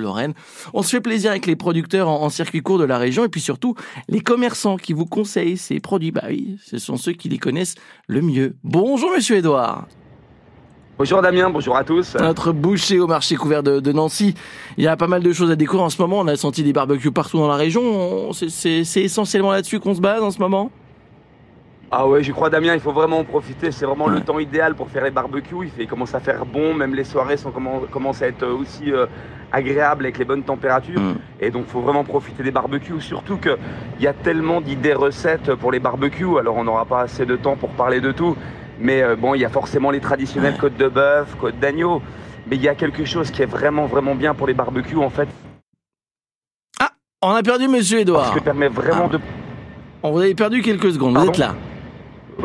Lorraine. On se fait plaisir avec les producteurs en, circuit court de la région et puis surtout les commerçants qui vous conseillent ces produits. Bah oui, ce sont ceux qui les connaissent le mieux. Bonjour Monsieur Edouard. Bonjour Damien, bonjour à tous. Notre boucher au marché couvert de, Nancy. Il y a pas mal de choses à découvrir en ce moment. On a senti des barbecues partout dans la région. C'est essentiellement là-dessus qu'on se base en ce moment? Ah ouais, je crois Damien, il faut vraiment en profiter. C'est vraiment le temps idéal pour faire les barbecues. Il, fait, commence à faire bon, même les soirées sont, commencent à être aussi euh, agréables avec les bonnes températures. Mm. Et donc, il faut vraiment profiter des barbecues. Surtout qu'il y a tellement d'idées recettes pour les barbecues. Alors, on n'aura pas assez de temps pour parler de tout. Mais euh, bon, il y a forcément les traditionnelles côtes de bœuf, côtes d'agneau. Mais il y a quelque chose qui est vraiment, vraiment bien pour les barbecues, en fait. Ah, on a perdu Monsieur Edouard. Parce que permet vraiment ah. de. On vous avez perdu quelques secondes. vous êtes là.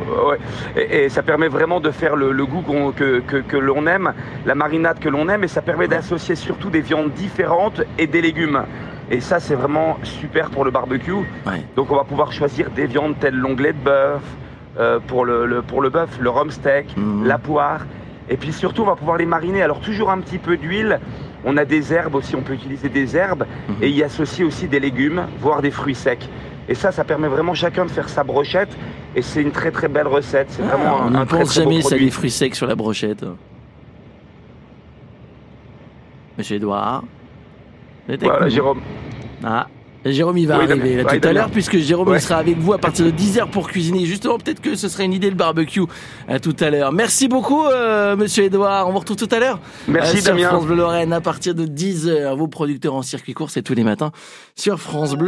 Ouais. Et, ça permet vraiment de faire le, goût que, que, l'on aime, la marinade que l'on aime, et ça permet d'associer surtout des viandes différentes et des légumes. Et ça, c'est vraiment super pour le barbecue. Donc, on va pouvoir choisir des viandes telles l'onglet de bœuf, euh, pour le, pour le bœuf, le rhum steak, mhm. la poire. Et puis surtout, on va pouvoir les mariner. Alors, toujours un petit peu d'huile. On a des herbes aussi, on peut utiliser des herbes. Mhm. Et y associer aussi des légumes, voire des fruits secs. Et ça, ça permet vraiment chacun de faire sa brochette. Et c'est une très très belle recette. C'est vraiment on un, ne pense jamais ça des fruits secs sur la brochette. Monsieur Edouard. Voilà, Jérôme. Ah, Jérôme, il va arriver tout à l'heure, puisque Jérôme sera avec vous à partir de 10h pour cuisiner. Justement, peut-être que ce serait une idée le barbecue euh, tout à l'heure. Merci beaucoup, euh, monsieur Edouard. On vous retrouve tout à l'heure. Merci, euh, sur Damien. France Bleu Lorraine à partir de 10h. Vos producteurs en circuit court, c'est tous les matins sur France Bleu.